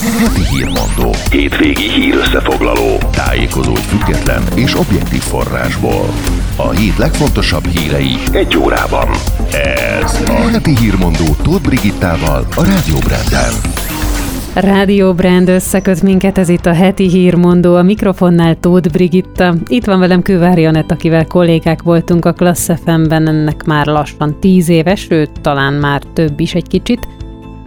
Heti hírmondó. Hétvégi hír összefoglaló. Tájékozódj független és objektív forrásból. A hét legfontosabb hírei egy órában. Ez a heti hírmondó Tóth Brigittával a Rádió Branden. Rádió Brand összeköt minket, ez itt a heti hírmondó, a mikrofonnál Tóth Brigitta. Itt van velem Kővári Anett, akivel kollégák voltunk a Klassz FM-ben, ennek már lassan tíz éves, sőt, talán már több is egy kicsit.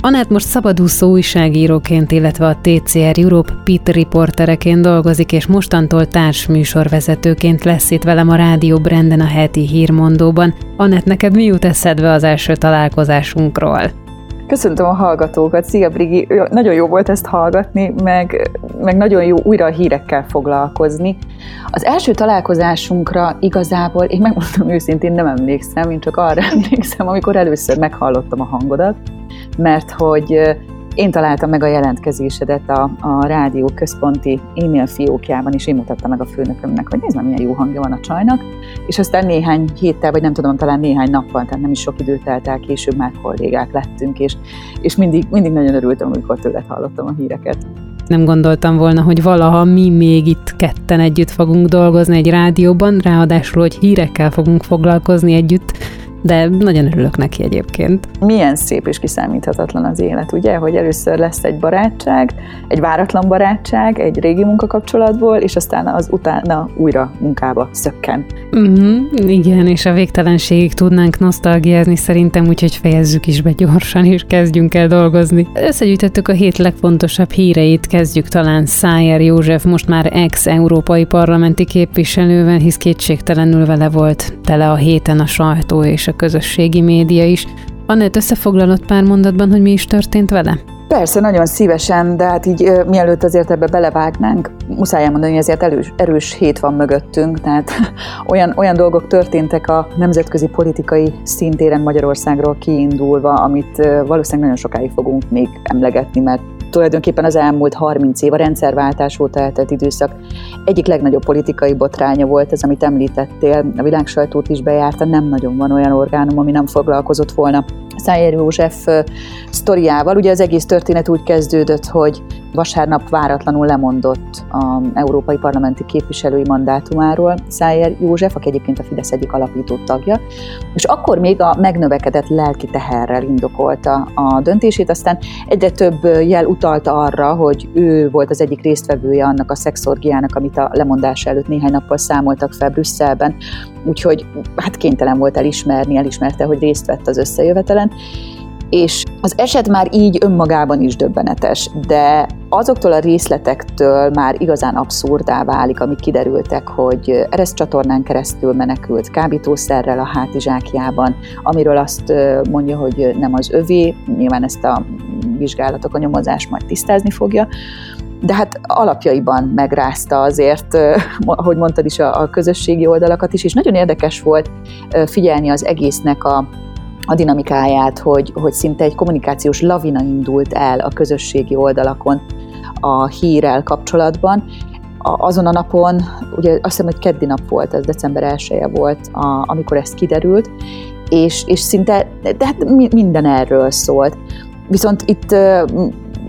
Anett most szabadúszó újságíróként, illetve a TCR Europe Pit riportereként dolgozik, és mostantól társműsorvezetőként lesz itt velem a Rádió Branden a heti hírmondóban. Anett, neked mi jut eszedbe az első találkozásunkról? Köszöntöm a hallgatókat, szia Brigi! Nagyon jó volt ezt hallgatni, meg, meg nagyon jó újra a hírekkel foglalkozni. Az első találkozásunkra igazából, én megmondom őszintén, nem emlékszem, én csak arra emlékszem, amikor először meghallottam a hangodat, mert hogy én találtam meg a jelentkezésedet a, a rádió központi e-mail fiókjában, és én mutattam meg a főnökömnek, hogy nézd milyen jó hangja van a csajnak, és aztán néhány héttel, vagy nem tudom, talán néhány nappal, tehát nem is sok időt telt el, később már kollégák lettünk, és, és mindig, mindig nagyon örültem, amikor tőled hallottam a híreket. Nem gondoltam volna, hogy valaha mi még itt ketten együtt fogunk dolgozni egy rádióban, ráadásul, hogy hírekkel fogunk foglalkozni együtt, de nagyon örülök neki egyébként. Milyen szép és kiszámíthatatlan az élet, ugye? Hogy először lesz egy barátság, egy váratlan barátság, egy régi munkakapcsolatból, és aztán az utána újra munkába szökken. Uh-huh, igen, és a végtelenségig tudnánk nosztalgiázni szerintem, úgyhogy fejezzük is be gyorsan, és kezdjünk el dolgozni. Összegyűjtöttük a hét legfontosabb híreit, kezdjük talán Szájer József, most már ex-európai parlamenti képviselővel, hisz kétségtelenül vele volt tele a héten a sajtó és a közösségi média is. Annett összefoglalott pár mondatban, hogy mi is történt vele? Persze, nagyon szívesen, de hát így mielőtt azért ebbe belevágnánk, muszáj elmondani, hogy azért erős, erős hét van mögöttünk, tehát olyan, olyan dolgok történtek a nemzetközi politikai szintéren Magyarországról kiindulva, amit valószínűleg nagyon sokáig fogunk még emlegetni, mert tulajdonképpen az elmúlt 30 év, a rendszerváltás óta eltelt időszak egyik legnagyobb politikai botránya volt ez, amit említettél, a világsajtót is bejárta, nem nagyon van olyan orgánum, ami nem foglalkozott volna Szájer József sztoriával. Ugye az egész történet úgy kezdődött, hogy vasárnap váratlanul lemondott az európai parlamenti képviselői mandátumáról Szájer József, aki egyébként a Fidesz egyik alapító tagja, és akkor még a megnövekedett lelki teherrel indokolta a döntését, aztán egyre több jel utalta arra, hogy ő volt az egyik résztvevője annak a szexorgiának, amit a lemondás előtt néhány nappal számoltak fel Brüsszelben, úgyhogy hát kénytelen volt elismerni, elismerte, hogy részt vett az összejövetelen, és az eset már így önmagában is döbbenetes, de azoktól a részletektől már igazán abszurdá válik, amik kiderültek, hogy Ereszt csatornán keresztül menekült kábítószerrel a hátizsákjában, amiről azt mondja, hogy nem az övé, nyilván ezt a vizsgálatok, a nyomozás majd tisztázni fogja, de hát alapjaiban megrázta azért, ahogy mondtad is, a, közösségi oldalakat is, és nagyon érdekes volt figyelni az egésznek a, a dinamikáját, hogy, hogy szinte egy kommunikációs lavina indult el a közösségi oldalakon a hírrel kapcsolatban. A, azon a napon, ugye azt hiszem, hogy keddi nap volt, ez december 1 volt, a, amikor ez kiderült, és, és szinte, de hát minden erről szólt. Viszont itt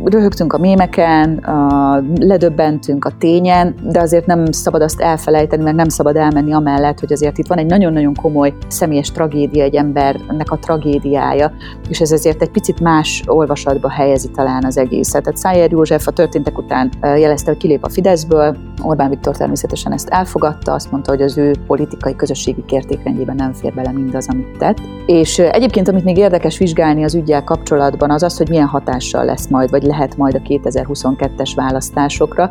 röhögtünk a mémeken, a, ledöbbentünk a tényen, de azért nem szabad azt elfelejteni, meg nem szabad elmenni amellett, hogy azért itt van egy nagyon-nagyon komoly személyes tragédia egy embernek a tragédiája, és ez azért egy picit más olvasatba helyezi talán az egészet. Tehát Szájer József a történtek után jelezte, hogy kilép a Fideszből, Orbán Viktor természetesen ezt elfogadta, azt mondta, hogy az ő politikai közösségi kértékrendjében nem fér bele mindaz, amit tett. És egyébként, amit még érdekes vizsgálni az ügyel kapcsolatban, az az, hogy milyen hatással lesz majd, vagy lehet majd a 2022-es választásokra.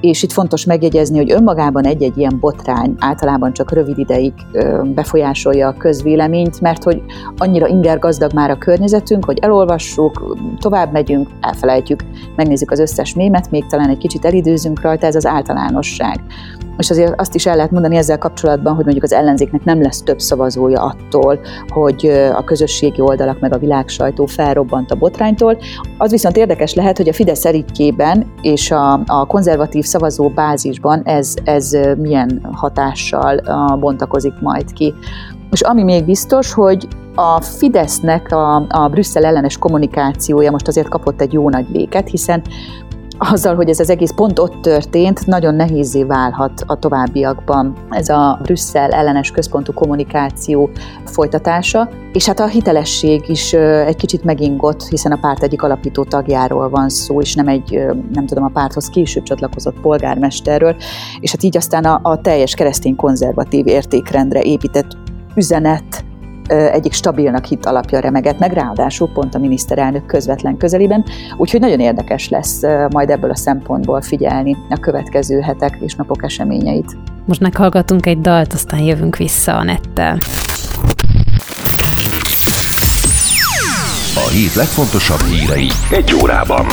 És itt fontos megjegyezni, hogy önmagában egy-egy ilyen botrány általában csak rövid ideig befolyásolja a közvéleményt, mert hogy annyira inger gazdag már a környezetünk, hogy elolvassuk, tovább megyünk, elfelejtjük, megnézzük az összes mémet, még talán egy kicsit elidőzünk rajta, ez az általánosság. És azért azt is el lehet mondani ezzel kapcsolatban, hogy mondjuk az ellenzéknek nem lesz több szavazója attól, hogy a közösségi oldalak meg a világsajtó felrobbant a botránytól. Az viszont érdekes lehet, hogy a Fidesz eritkében és a, a konzervatív szavazó bázisban ez, ez milyen hatással bontakozik majd ki. És ami még biztos, hogy a Fidesznek a, a Brüsszel ellenes kommunikációja most azért kapott egy jó nagy léket, hiszen azzal, hogy ez az egész pont ott történt, nagyon nehézé válhat a továbbiakban. Ez a Brüsszel ellenes központú kommunikáció folytatása, és hát a hitelesség is egy kicsit megingott, hiszen a párt egyik alapító tagjáról van szó, és nem egy, nem tudom, a párthoz később csatlakozott polgármesterről, és hát így aztán a, a teljes keresztény konzervatív értékrendre épített üzenet egyik stabilnak hit alapja remegett meg, ráadásul pont a miniszterelnök közvetlen közelében, úgyhogy nagyon érdekes lesz majd ebből a szempontból figyelni a következő hetek és napok eseményeit. Most meghallgatunk egy dalt, aztán jövünk vissza a nettel. A hét legfontosabb hírei egy órában.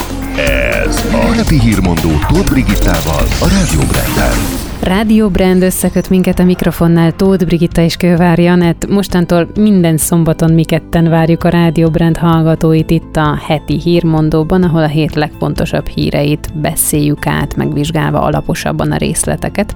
Ez a Heti Hírmondó Tóth Brigittával a Rádió Branden. Rádió Brand összeköt minket a mikrofonnál Tóth Brigitta és Kővár Janett. Mostantól minden szombaton mi ketten várjuk a Rádió Brand hallgatóit itt a heti hírmondóban, ahol a hét legfontosabb híreit beszéljük át, megvizsgálva alaposabban a részleteket.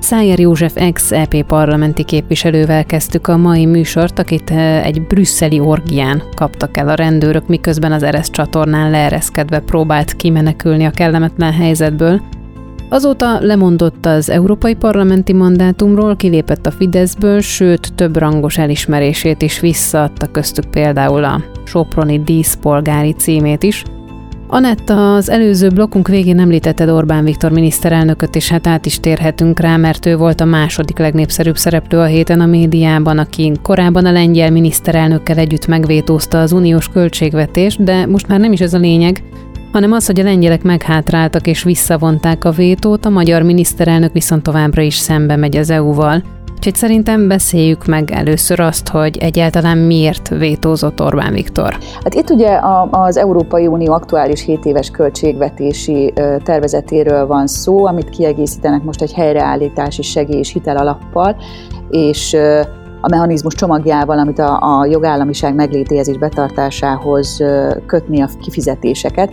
Szájer József ex-EP parlamenti képviselővel kezdtük a mai műsort, akit eh, egy brüsszeli orgián kaptak el a rendőrök, miközben az Eresz csatornán leereszkedve próbált kimenekülni a kellemetlen helyzetből – Azóta lemondott az európai parlamenti mandátumról, kilépett a Fideszből, sőt több rangos elismerését is visszaadta köztük például a Soproni díszpolgári címét is. Anetta, az előző blokkunk végén említetted Orbán Viktor miniszterelnököt, és hát át is térhetünk rá, mert ő volt a második legnépszerűbb szereplő a héten a médiában, aki korábban a lengyel miniszterelnökkel együtt megvétózta az uniós költségvetést, de most már nem is ez a lényeg, hanem az, hogy a lengyelek meghátráltak és visszavonták a vétót, a magyar miniszterelnök viszont továbbra is szembe megy az EU-val. Úgyhogy szerintem beszéljük meg először azt, hogy egyáltalán miért vétózott Orbán Viktor. Hát itt ugye az Európai Unió aktuális 7 éves költségvetési tervezetéről van szó, amit kiegészítenek most egy helyreállítási segély és hitel alappal, és a mechanizmus csomagjával, amit a, a jogállamiság meglétéhez és betartásához kötni a kifizetéseket.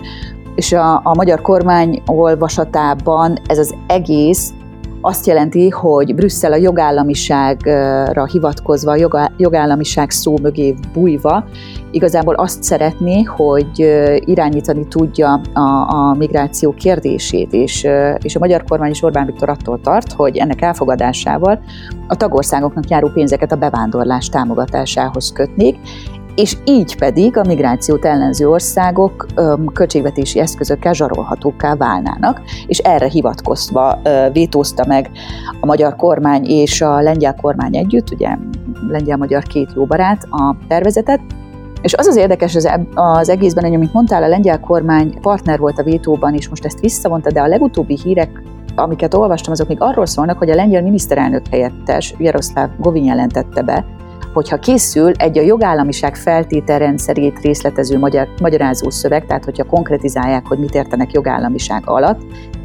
És a, a magyar kormány olvasatában ez az egész azt jelenti, hogy Brüsszel a jogállamiságra hivatkozva, a jogállamiság szó mögé bújva, igazából azt szeretné, hogy irányítani tudja a, a migráció kérdését, és, és a magyar kormány is Orbán Viktor attól tart, hogy ennek elfogadásával a tagországoknak járó pénzeket a bevándorlás támogatásához kötnék, és így pedig a migrációt ellenző országok költségvetési eszközökkel zsarolhatóká válnának, és erre hivatkozva vétózta meg a magyar kormány és a lengyel kormány együtt, ugye lengyel-magyar két jó barát a tervezetet, és az az érdekes az, az egészben, hogy amit mondtál, a lengyel kormány partner volt a vétóban, és most ezt visszavonta, de a legutóbbi hírek amiket olvastam, azok még arról szólnak, hogy a lengyel miniszterelnök helyettes Jaroszláv Govin jelentette be, hogyha készül egy a jogállamiság feltételrendszerét részletező magyar, magyarázó szöveg, tehát hogyha konkretizálják, hogy mit értenek jogállamiság alatt,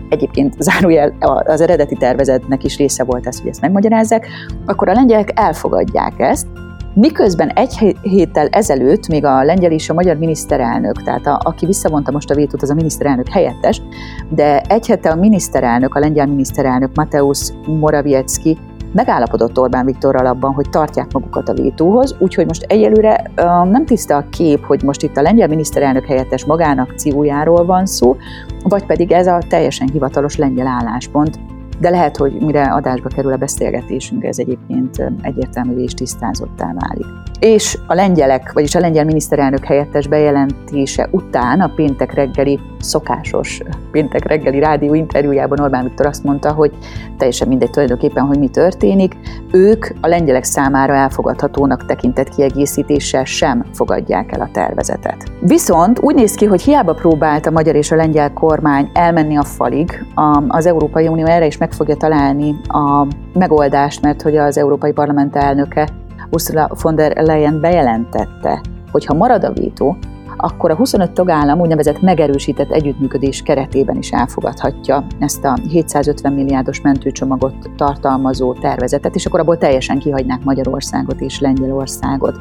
egyébként zárójel az eredeti tervezetnek is része volt ez, hogy ezt megmagyarázzák, akkor a lengyelek elfogadják ezt, Miközben egy héttel ezelőtt még a lengyel és a magyar miniszterelnök, tehát a, aki visszavonta most a vétót, az a miniszterelnök helyettes, de egy hete a miniszterelnök, a lengyel miniszterelnök Mateusz Morawiecki megállapodott Orbán Viktorral abban, hogy tartják magukat a vétóhoz, úgyhogy most egyelőre nem tiszta a kép, hogy most itt a lengyel miniszterelnök helyettes magánakciójáról van szó, vagy pedig ez a teljesen hivatalos lengyel álláspont de lehet, hogy mire adásba kerül a beszélgetésünk, ez egyébként egyértelművé és tisztázottá válik. És a lengyelek, vagyis a lengyel miniszterelnök helyettes bejelentése után a péntek reggeli szokásos péntek reggeli rádió interjújában Orbán Viktor azt mondta, hogy teljesen mindegy tulajdonképpen, hogy mi történik, ők a lengyelek számára elfogadhatónak tekintett kiegészítéssel sem fogadják el a tervezetet. Viszont úgy néz ki, hogy hiába próbált a magyar és a lengyel kormány elmenni a falig, az Európai Unió erre is meg fogja találni a megoldást, mert hogy az Európai Parlament elnöke Ursula von der Leyen bejelentette, hogy ha marad a vétó, akkor a 25 tagállam úgynevezett megerősített együttműködés keretében is elfogadhatja ezt a 750 milliárdos mentőcsomagot tartalmazó tervezetet, és akkor abból teljesen kihagynák Magyarországot és Lengyelországot.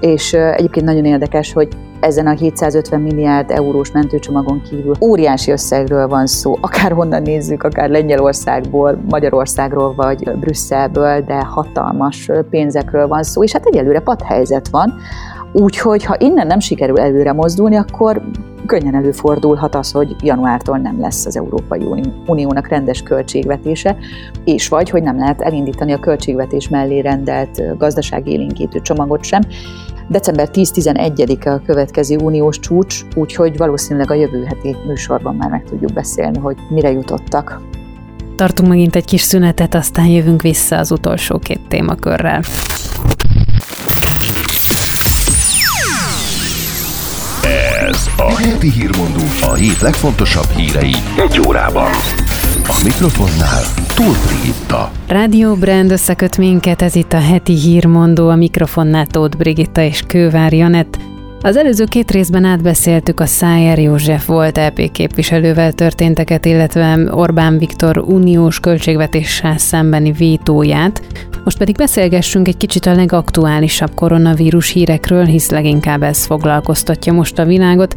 És egyébként nagyon érdekes, hogy ezen a 750 milliárd eurós mentőcsomagon kívül óriási összegről van szó, akár honnan nézzük, akár Lengyelországból, Magyarországról vagy Brüsszelből, de hatalmas pénzekről van szó, és hát egyelőre padhelyzet van, Úgyhogy ha innen nem sikerül előre mozdulni, akkor könnyen előfordulhat az, hogy januártól nem lesz az Európai Uniónak rendes költségvetése, és vagy, hogy nem lehet elindítani a költségvetés mellé rendelt gazdaságélénkítő csomagot sem. December 10-11-e a következő uniós csúcs, úgyhogy valószínűleg a jövő heti műsorban már meg tudjuk beszélni, hogy mire jutottak. Tartunk megint egy kis szünetet, aztán jövünk vissza az utolsó két témakörrel. Heti hírmondó a hét legfontosabb hírei egy órában. A mikrofonnál Tóth Brigitta. Rádió Brand összeköt minket, ez itt a heti hírmondó, a mikrofonnál Tóth Brigitta és Kővár Janett. Az előző két részben átbeszéltük a Szájer József volt EP képviselővel történteket, illetve Orbán Viktor uniós költségvetéssel szembeni vétóját. Most pedig beszélgessünk egy kicsit a legaktuálisabb koronavírus hírekről, hisz leginkább ez foglalkoztatja most a világot.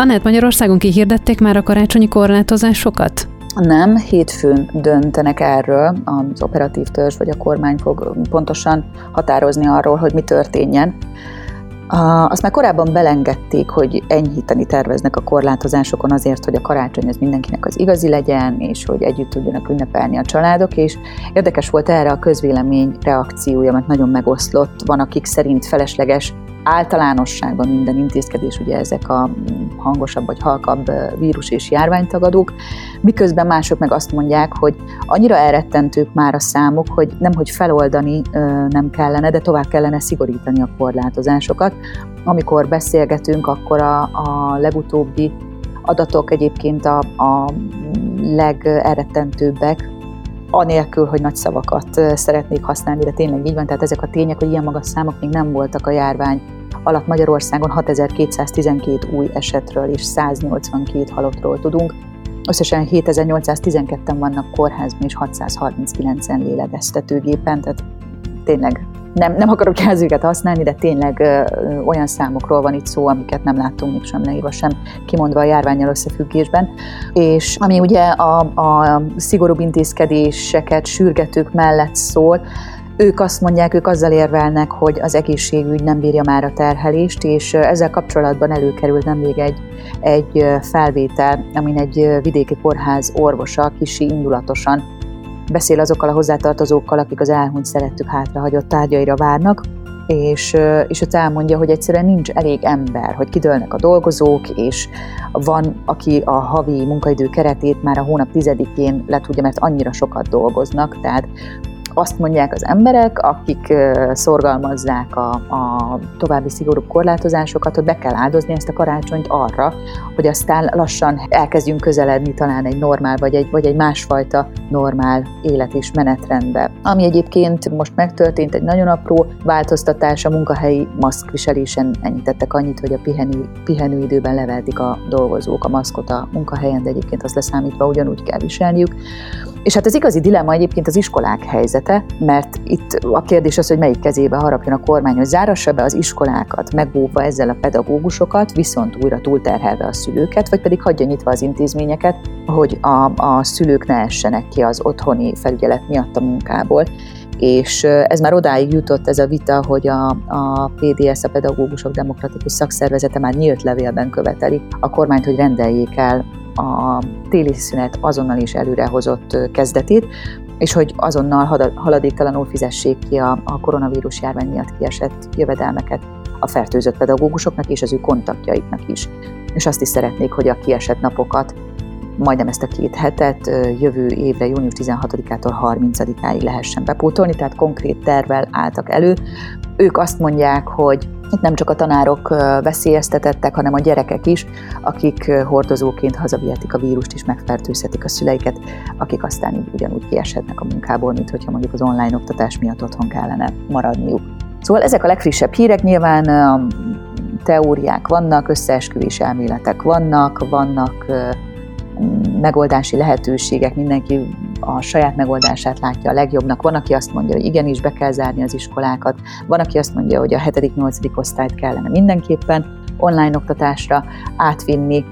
Anett, Magyarországon kihirdették már a karácsonyi korlátozásokat? Nem, hétfőn döntenek erről, az operatív törzs vagy a kormány fog pontosan határozni arról, hogy mi történjen. Azt már korábban belengedték, hogy enyhíteni terveznek a korlátozásokon azért, hogy a karácsony ez mindenkinek az igazi legyen, és hogy együtt tudjanak ünnepelni a családok, és érdekes volt erre a közvélemény reakciója, mert nagyon megoszlott. Van, akik szerint felesleges általánosságban minden intézkedés, ugye ezek a hangosabb vagy halkabb vírus és járványtagadók, miközben mások meg azt mondják, hogy annyira elrettentők már a számok, hogy nem, hogy feloldani nem kellene, de tovább kellene szigorítani a korlátozásokat. Amikor beszélgetünk, akkor a, a legutóbbi adatok egyébként a, a legelrettentőbbek, anélkül, hogy nagy szavakat szeretnék használni, de tényleg így van, tehát ezek a tények, hogy ilyen magas számok még nem voltak a járvány alatt. Magyarországon 6212 új esetről és 182 halottról tudunk. Összesen 7812-en vannak kórházban és 639-en lélegeztetőgépen, tehát tényleg nem, nem akarok jelzőket használni, de tényleg ö, olyan számokról van itt szó, amiket nem láttunk még sem leírva, sem kimondva a járványjal összefüggésben. És ami ugye a, a szigorúbb intézkedéseket sürgetők mellett szól, ők azt mondják, ők azzal érvelnek, hogy az egészségügy nem bírja már a terhelést, és ezzel kapcsolatban előkerült nemrég egy, egy felvétel, amin egy vidéki kórház orvosa kisi indulatosan beszél azokkal a hozzátartozókkal, akik az elhunyt szerettük hátrahagyott tárgyaira várnak, és, és ott elmondja, hogy egyszerűen nincs elég ember, hogy kidőlnek a dolgozók, és van, aki a havi munkaidő keretét már a hónap tizedikén le tudja, mert annyira sokat dolgoznak, tehát azt mondják az emberek, akik szorgalmazzák a, a további szigorúbb korlátozásokat, hogy be kell áldozni ezt a karácsonyt arra, hogy aztán lassan elkezdjünk közeledni talán egy normál, vagy egy, vagy egy másfajta normál élet és menetrendbe. Ami egyébként most megtörtént, egy nagyon apró változtatás a munkahelyi maszkviselésen ennyit tettek annyit, hogy a pihenő, pihenőidőben leveltik a dolgozók a maszkot a munkahelyen, de egyébként azt leszámítva ugyanúgy kell viselniük. És hát az igazi dilemma egyébként az iskolák helyzete, mert itt a kérdés az, hogy melyik kezébe harapjon a kormány, hogy zárassa be az iskolákat, megbúvva ezzel a pedagógusokat, viszont újra túlterhelve a szülőket, vagy pedig hagyja nyitva az intézményeket, hogy a, a szülők ne essenek ki az otthoni felügyelet miatt a munkából. És ez már odáig jutott ez a vita, hogy a, a PDS, a Pedagógusok Demokratikus Szakszervezete már nyílt levélben követeli a kormányt, hogy rendeljék el a téli szünet azonnal is előrehozott kezdetét, és hogy azonnal haladéktalanul fizessék ki a, a koronavírus járvány miatt kiesett jövedelmeket a fertőzött pedagógusoknak és az ő kontaktjaiknak is. És azt is szeretnék, hogy a kiesett napokat majdnem ezt a két hetet jövő évre, június 16-ától 30-áig lehessen bepótolni, tehát konkrét tervel álltak elő. Ők azt mondják, hogy itt nem csak a tanárok veszélyeztetettek, hanem a gyerekek is, akik hordozóként hazavihetik a vírust és megfertőzhetik a szüleiket, akik aztán így ugyanúgy kieshetnek a munkából, mint hogyha mondjuk az online oktatás miatt otthon kellene maradniuk. Szóval ezek a legfrissebb hírek, nyilván teóriák vannak, összeesküvés elméletek vannak, vannak megoldási lehetőségek, mindenki a saját megoldását látja a legjobbnak. Van, aki azt mondja, hogy igenis be kell zárni az iskolákat, van, aki azt mondja, hogy a 7.-8. osztályt kellene mindenképpen online oktatásra átvinni.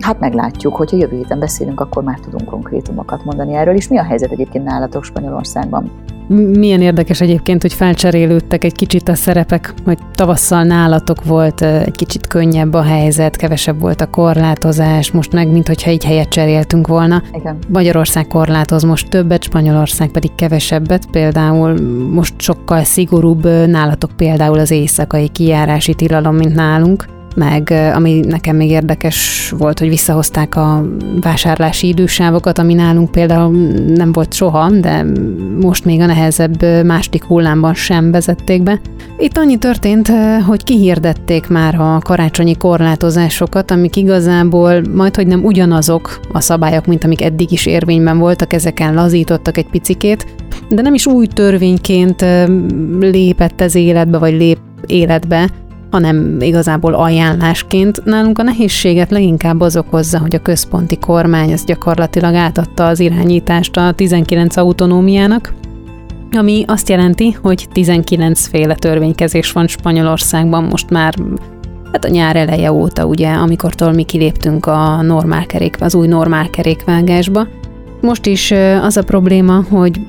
Hát meglátjuk, hogyha jövő héten beszélünk, akkor már tudunk konkrétumokat mondani erről. És mi a helyzet egyébként nálatok Spanyolországban? Milyen érdekes egyébként, hogy felcserélődtek egy kicsit a szerepek, hogy tavasszal nálatok volt egy kicsit könnyebb a helyzet, kevesebb volt a korlátozás, most meg, mint hogyha így helyet cseréltünk volna. Igen. Magyarország korlátoz most többet, Spanyolország pedig kevesebbet, például most sokkal szigorúbb nálatok például az éjszakai kijárási tilalom, mint nálunk meg ami nekem még érdekes volt, hogy visszahozták a vásárlási idősávokat, ami nálunk például nem volt soha, de most még a nehezebb második hullámban sem vezették be. Itt annyi történt, hogy kihirdették már a karácsonyi korlátozásokat, amik igazából majd, hogy nem ugyanazok a szabályok, mint amik eddig is érvényben voltak, ezeken lazítottak egy picikét, de nem is új törvényként lépett ez életbe, vagy lép életbe, hanem igazából ajánlásként. Nálunk a nehézséget leginkább az okozza, hogy a központi kormány az gyakorlatilag átadta az irányítást a 19 autonómiának, ami azt jelenti, hogy 19 féle törvénykezés van Spanyolországban most már hát a nyár eleje óta, ugye, amikortól mi kiléptünk a normál kerék, az új normál kerékvágásba, most is az a probléma, hogy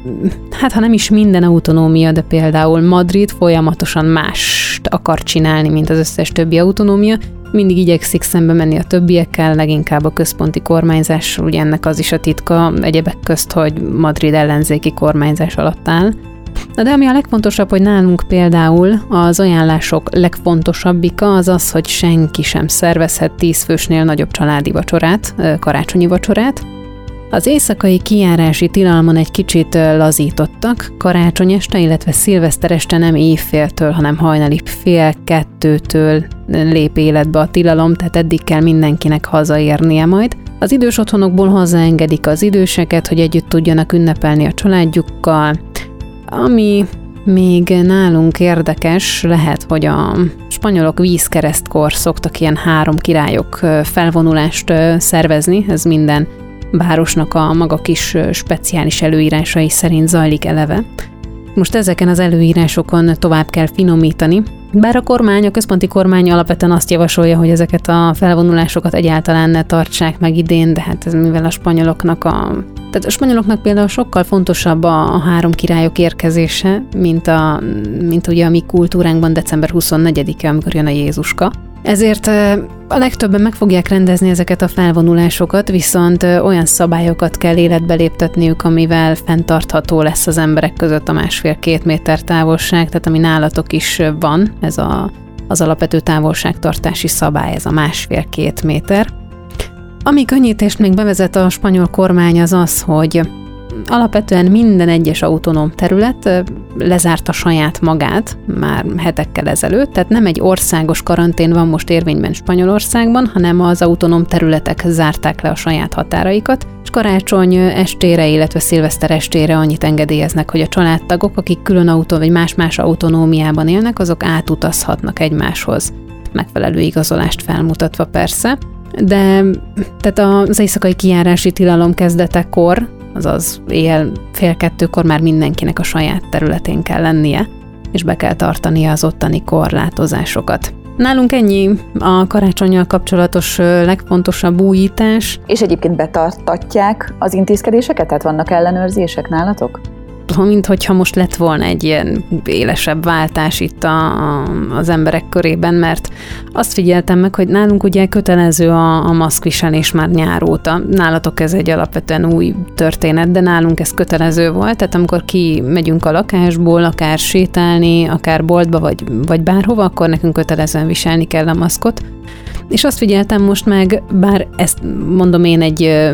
hát ha nem is minden autonómia, de például Madrid folyamatosan mást akar csinálni, mint az összes többi autonómia, mindig igyekszik szembe menni a többiekkel, leginkább a központi kormányzás, ugye ennek az is a titka egyebek közt, hogy Madrid ellenzéki kormányzás alatt áll. De ami a legfontosabb, hogy nálunk például az ajánlások legfontosabbika az az, hogy senki sem szervezhet tíz fősnél nagyobb családi vacsorát, karácsonyi vacsorát, az éjszakai kijárási tilalmon egy kicsit lazítottak, karácsony este, illetve szilveszter este nem évféltől, hanem hajnali fél kettőtől lép életbe a tilalom, tehát eddig kell mindenkinek hazaérnie majd. Az idős otthonokból hazaengedik az időseket, hogy együtt tudjanak ünnepelni a családjukkal, ami még nálunk érdekes lehet, hogy a spanyolok vízkeresztkor szoktak ilyen három királyok felvonulást szervezni, ez minden városnak a maga kis speciális előírásai szerint zajlik eleve. Most ezeken az előírásokon tovább kell finomítani, bár a kormány, a központi kormány alapvetően azt javasolja, hogy ezeket a felvonulásokat egyáltalán ne tartsák meg idén, de hát ez mivel a spanyoloknak a... Tehát a spanyoloknak például sokkal fontosabb a, három királyok érkezése, mint, a, mint ugye a mi kultúránkban december 24-e, amikor jön a Jézuska. Ezért a legtöbben meg fogják rendezni ezeket a felvonulásokat, viszont olyan szabályokat kell életbe léptetniük, amivel fenntartható lesz az emberek között a másfél-két méter távolság, tehát ami nálatok is van, ez a, az alapvető távolságtartási szabály, ez a másfél-két méter. Ami könnyítést még bevezet a spanyol kormány az az, hogy alapvetően minden egyes autonóm terület lezárta saját magát már hetekkel ezelőtt, tehát nem egy országos karantén van most érvényben Spanyolországban, hanem az autonóm területek zárták le a saját határaikat, és karácsony estére, illetve szilveszter estére annyit engedélyeznek, hogy a családtagok, akik külön autó vagy más-más autonómiában élnek, azok átutazhatnak egymáshoz. Megfelelő igazolást felmutatva persze, de tehát az éjszakai kijárási tilalom kezdetekor azaz éjjel fél kettőkor már mindenkinek a saját területén kell lennie, és be kell tartania az ottani korlátozásokat. Nálunk ennyi a karácsonyjal kapcsolatos legfontosabb újítás. És egyébként betartatják az intézkedéseket? Tehát vannak ellenőrzések nálatok? Mint hogyha most lett volna egy ilyen élesebb váltás itt a, a, az emberek körében, mert azt figyeltem meg, hogy nálunk ugye kötelező a, a maszkviselés már nyár óta. Nálatok ez egy alapvetően új történet, de nálunk ez kötelező volt, tehát amikor ki megyünk a lakásból, akár sétálni, akár boltba, vagy, vagy bárhova, akkor nekünk kötelezően viselni kell a maszkot. És azt figyeltem most meg, bár ezt mondom én egy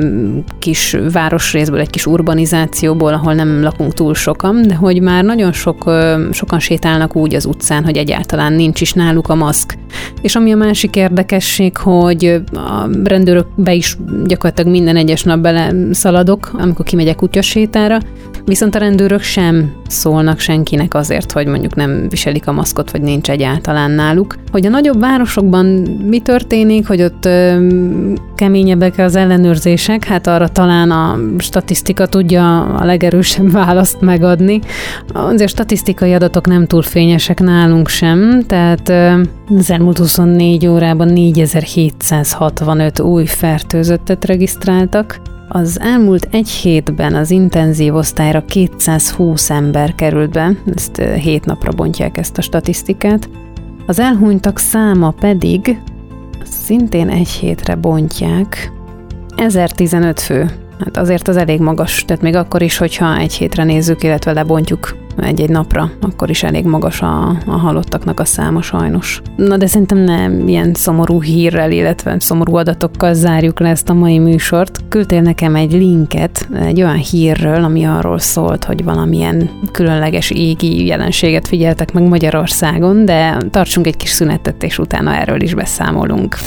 kis városrészből, egy kis urbanizációból, ahol nem lakunk túl sokan, de hogy már nagyon sok, sokan sétálnak úgy az utcán, hogy egyáltalán nincs is náluk a maszk. És ami a másik érdekesség, hogy a rendőrökbe is gyakorlatilag minden egyes nap bele szaladok, amikor kimegyek kutyasétára, Viszont a rendőrök sem szólnak senkinek azért, hogy mondjuk nem viselik a maszkot, vagy nincs egyáltalán náluk. Hogy a nagyobb városokban mi történik, hogy ott ö, keményebbek az ellenőrzések, hát arra talán a statisztika tudja a legerősebb választ megadni. Azért statisztikai adatok nem túl fényesek nálunk sem, tehát az elmúlt 24 órában 4765 új fertőzöttet regisztráltak, az elmúlt egy hétben az intenzív osztályra 220 ember került be, ezt hét napra bontják ezt a statisztikát. Az elhunytak száma pedig szintén egy hétre bontják, 1015 fő. Hát azért az elég magas, tehát még akkor is, hogyha egy hétre nézzük, illetve lebontjuk egy-egy napra, akkor is elég magas a, a halottaknak a száma sajnos. Na de szerintem nem ilyen szomorú hírrel, illetve szomorú adatokkal zárjuk le ezt a mai műsort. Küldtél nekem egy linket egy olyan hírről, ami arról szólt, hogy valamilyen különleges égi jelenséget figyeltek meg Magyarországon, de tartsunk egy kis szünetet, és utána erről is beszámolunk.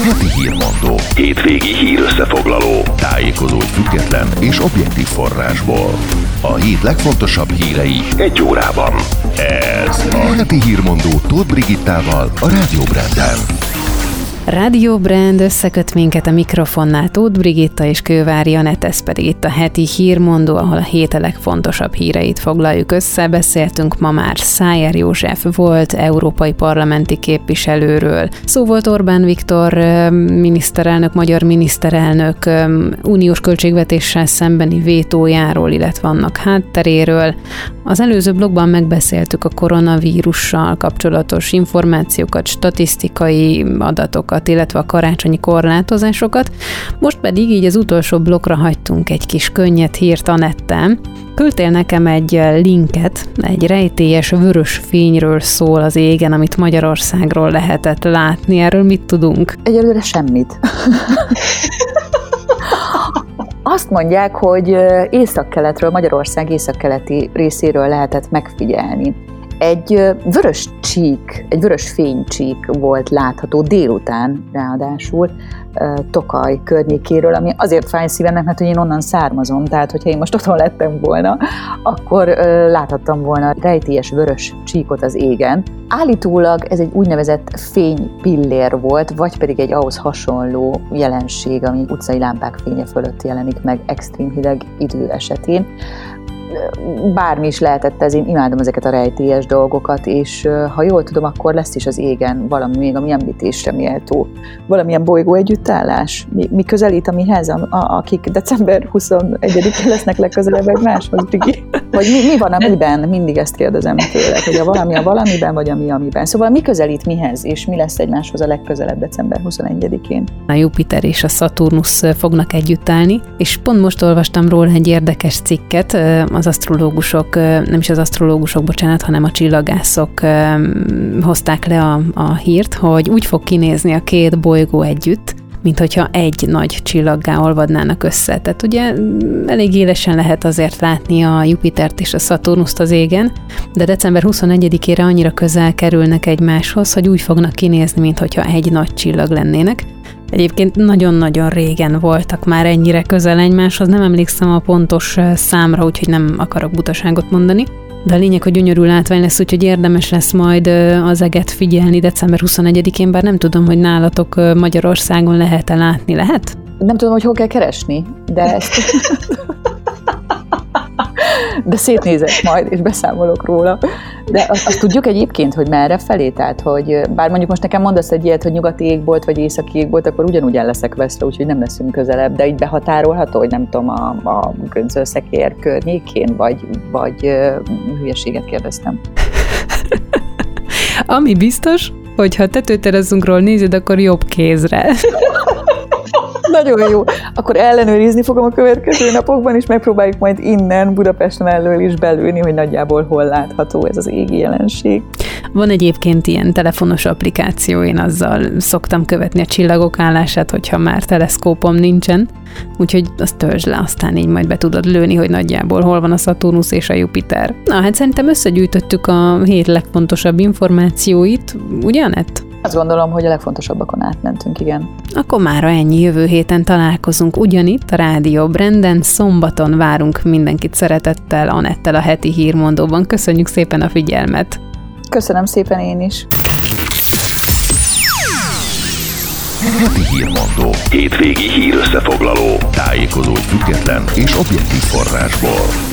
Heti hírmondó. Hétvégi hír összefoglaló. Tájékozódj független és objektív forrásból. A hét legfontosabb hírei egy órában. Ez a heti hírmondó Tóth Brigittával a Rádió Branden. Rádió Brand összeköt minket a mikrofonnál Tóth Brigitta és Kővári Anett, ez pedig itt a heti hírmondó, ahol a hét legfontosabb híreit foglaljuk össze. Beszéltünk ma már Szájer József volt európai parlamenti képviselőről. Szó volt Orbán Viktor miniszterelnök, magyar miniszterelnök uniós költségvetéssel szembeni vétójáról, illetve annak hátteréről. Az előző blogban megbeszéltük a koronavírussal kapcsolatos információkat, statisztikai adatokat, illetve a karácsonyi korlátozásokat. Most pedig így az utolsó blokkra hagytunk egy kis könnyed hírt Anettem. Küldtél nekem egy linket, egy rejtélyes vörös fényről szól az égen, amit Magyarországról lehetett látni. Erről mit tudunk? Egyelőre semmit. Azt mondják, hogy északkeletről, Magyarország északkeleti részéről lehetett megfigyelni. Egy vörös csík, egy vörös fénycsík volt látható délután ráadásul, Tokaj környékéről, ami azért fáj szívemnek, mert hogy én onnan származom, tehát hogyha én most otthon lettem volna, akkor láthattam volna rejtélyes vörös csíkot az égen. Állítólag ez egy úgynevezett fénypillér volt, vagy pedig egy ahhoz hasonló jelenség, ami utcai lámpák fénye fölött jelenik meg extrém hideg idő esetén bármi is lehetett ez, én imádom ezeket a rejtélyes dolgokat, és ha jól tudom, akkor lesz is az égen valami még, ami említésre méltó. Valamilyen bolygó együttállás? Mi, mi közelít a mihez, a, a, akik december 21-én lesznek legközelebb egymáshoz, Brigi? Vagy mi, mi van a miben? Mindig ezt kérdezem tőle, hogy a valami a valamiben, vagy a mi amiben. Szóval mi közelít mihez, és mi lesz egymáshoz a legközelebb december 21-én? A Jupiter és a Saturnus fognak együtt állni, és pont most olvastam róla egy érdekes cikket, az asztrológusok, nem is az asztrológusok, bocsánat, hanem a csillagászok hozták le a, a hírt, hogy úgy fog kinézni a két bolygó együtt, mint hogyha egy nagy csillaggá olvadnának össze. Tehát ugye elég élesen lehet azért látni a Jupitert és a Saturnust az égen, de december 21-ére annyira közel kerülnek egymáshoz, hogy úgy fognak kinézni, mint hogyha egy nagy csillag lennének. Egyébként nagyon-nagyon régen voltak már ennyire közel egymáshoz, nem emlékszem a pontos számra, úgyhogy nem akarok butaságot mondani. De a lényeg, hogy gyönyörű látvány lesz, úgyhogy érdemes lesz majd az eget figyelni december 21-én, bár nem tudom, hogy nálatok Magyarországon lehet-e látni. Lehet? Nem tudom, hogy hol kell keresni, de ezt... de szétnézek majd, és beszámolok róla. De azt, azt tudjuk egyébként, hogy merre felé, tehát hogy bár mondjuk most nekem mondasz egy ilyet, hogy nyugati égbolt vagy északi égbolt, akkor ugyanúgy el leszek veszve, úgyhogy nem leszünk közelebb, de így behatárolható, hogy nem tudom, a, a göncölszekér környékén, vagy, vagy hülyeséget kérdeztem. Ami biztos, hogy ha tetőterezunkról nézed, akkor jobb kézre. Nagyon jó. Akkor ellenőrizni fogom a következő napokban, és megpróbáljuk majd innen Budapesten elől is belülni, hogy nagyjából hol látható ez az égi jelenség. Van egyébként ilyen telefonos applikáció, én azzal szoktam követni a csillagok állását, hogyha már teleszkópom nincsen, úgyhogy azt töltsd le, aztán így majd be tudod lőni, hogy nagyjából hol van a Saturnus és a Jupiter. Na hát szerintem összegyűjtöttük a hét legfontosabb információit, ugye Anett? Azt gondolom, hogy a legfontosabbakon átmentünk, igen. Akkor már ennyi jövő héten találkozunk ugyanitt a Rádió Brenden. Szombaton várunk mindenkit szeretettel Anettel a heti hírmondóban. Köszönjük szépen a figyelmet! Köszönöm szépen én is! Heti hírmondó. Hétvégi hírösszefoglaló. Tájékozódj független és objektív forrásból.